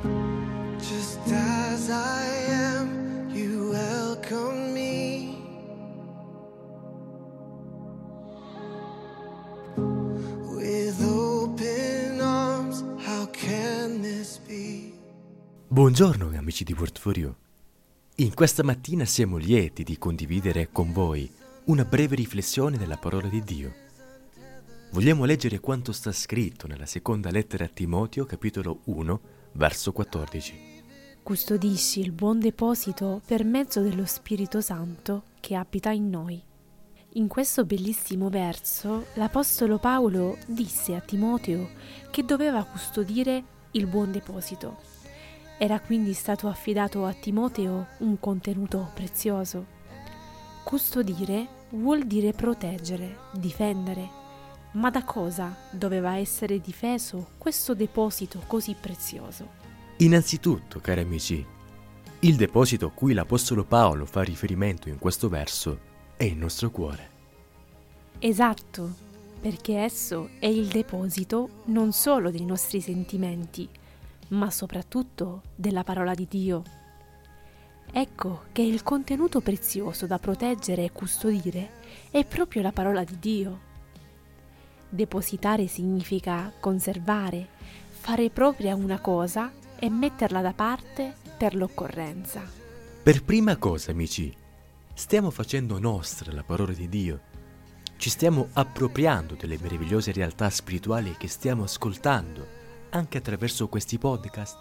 Just as I am, you welcome me. With open arms, how can this be? Buongiorno amici di Portfolio. In questa mattina siamo lieti di condividere con voi una breve riflessione della parola di Dio. Vogliamo leggere quanto sta scritto nella seconda lettera a Timoteo, capitolo 1, verso 14. Custodisci il buon deposito per mezzo dello Spirito Santo che abita in noi. In questo bellissimo verso l'Apostolo Paolo disse a Timoteo che doveva custodire il buon deposito. Era quindi stato affidato a Timoteo un contenuto prezioso. Custodire vuol dire proteggere, difendere. Ma da cosa doveva essere difeso questo deposito così prezioso? Innanzitutto, cari amici, il deposito a cui l'Apostolo Paolo fa riferimento in questo verso è il nostro cuore. Esatto, perché esso è il deposito non solo dei nostri sentimenti, ma soprattutto della parola di Dio. Ecco che il contenuto prezioso da proteggere e custodire è proprio la parola di Dio. Depositare significa conservare, fare propria una cosa e metterla da parte per l'occorrenza. Per prima cosa, amici, stiamo facendo nostra la parola di Dio. Ci stiamo appropriando delle meravigliose realtà spirituali che stiamo ascoltando anche attraverso questi podcast.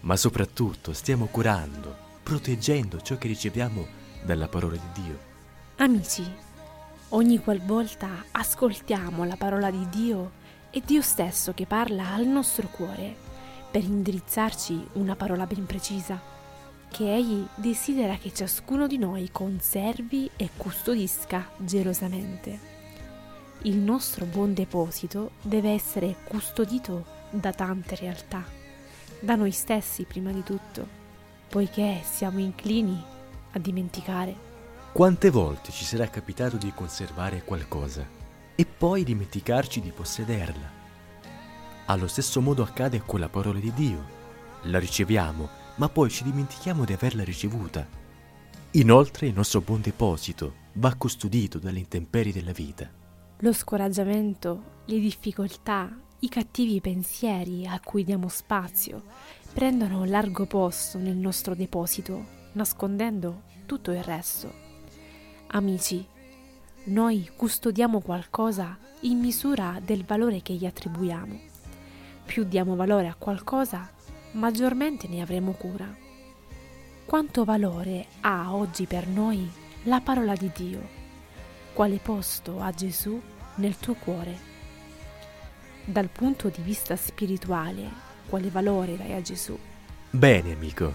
Ma soprattutto stiamo curando, proteggendo ciò che riceviamo dalla parola di Dio. Amici, ogni qualvolta ascoltiamo la parola di Dio, è Dio stesso che parla al nostro cuore per indirizzarci una parola ben precisa, che Egli desidera che ciascuno di noi conservi e custodisca gelosamente. Il nostro buon deposito deve essere custodito da tante realtà, da noi stessi prima di tutto, poiché siamo inclini a dimenticare. Quante volte ci sarà capitato di conservare qualcosa e poi dimenticarci di possederla? Allo stesso modo accade con la parola di Dio. La riceviamo, ma poi ci dimentichiamo di averla ricevuta. Inoltre il nostro buon deposito va custodito dalle intemperie della vita. Lo scoraggiamento, le difficoltà, i cattivi pensieri a cui diamo spazio prendono largo posto nel nostro deposito, nascondendo tutto il resto. Amici, noi custodiamo qualcosa in misura del valore che gli attribuiamo. Più diamo valore a qualcosa, maggiormente ne avremo cura. Quanto valore ha oggi per noi la parola di Dio? Quale posto ha Gesù nel tuo cuore? Dal punto di vista spirituale, quale valore dai a Gesù? Bene, amico.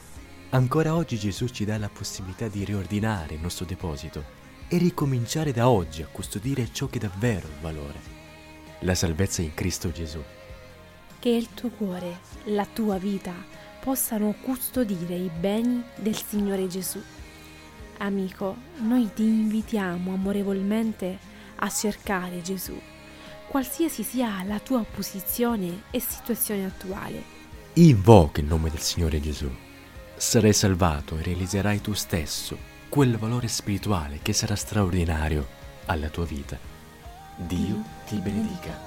Ancora oggi Gesù ci dà la possibilità di riordinare il nostro deposito e ricominciare da oggi a custodire ciò che davvero ha valore. La salvezza in Cristo Gesù. Che il tuo cuore, la tua vita possano custodire i beni del Signore Gesù. Amico, noi ti invitiamo amorevolmente a cercare Gesù, qualsiasi sia la tua posizione e situazione attuale. Invoca il nome del Signore Gesù. Sarai salvato e realizzerai tu stesso quel valore spirituale che sarà straordinario alla tua vita. Dio ti benedica.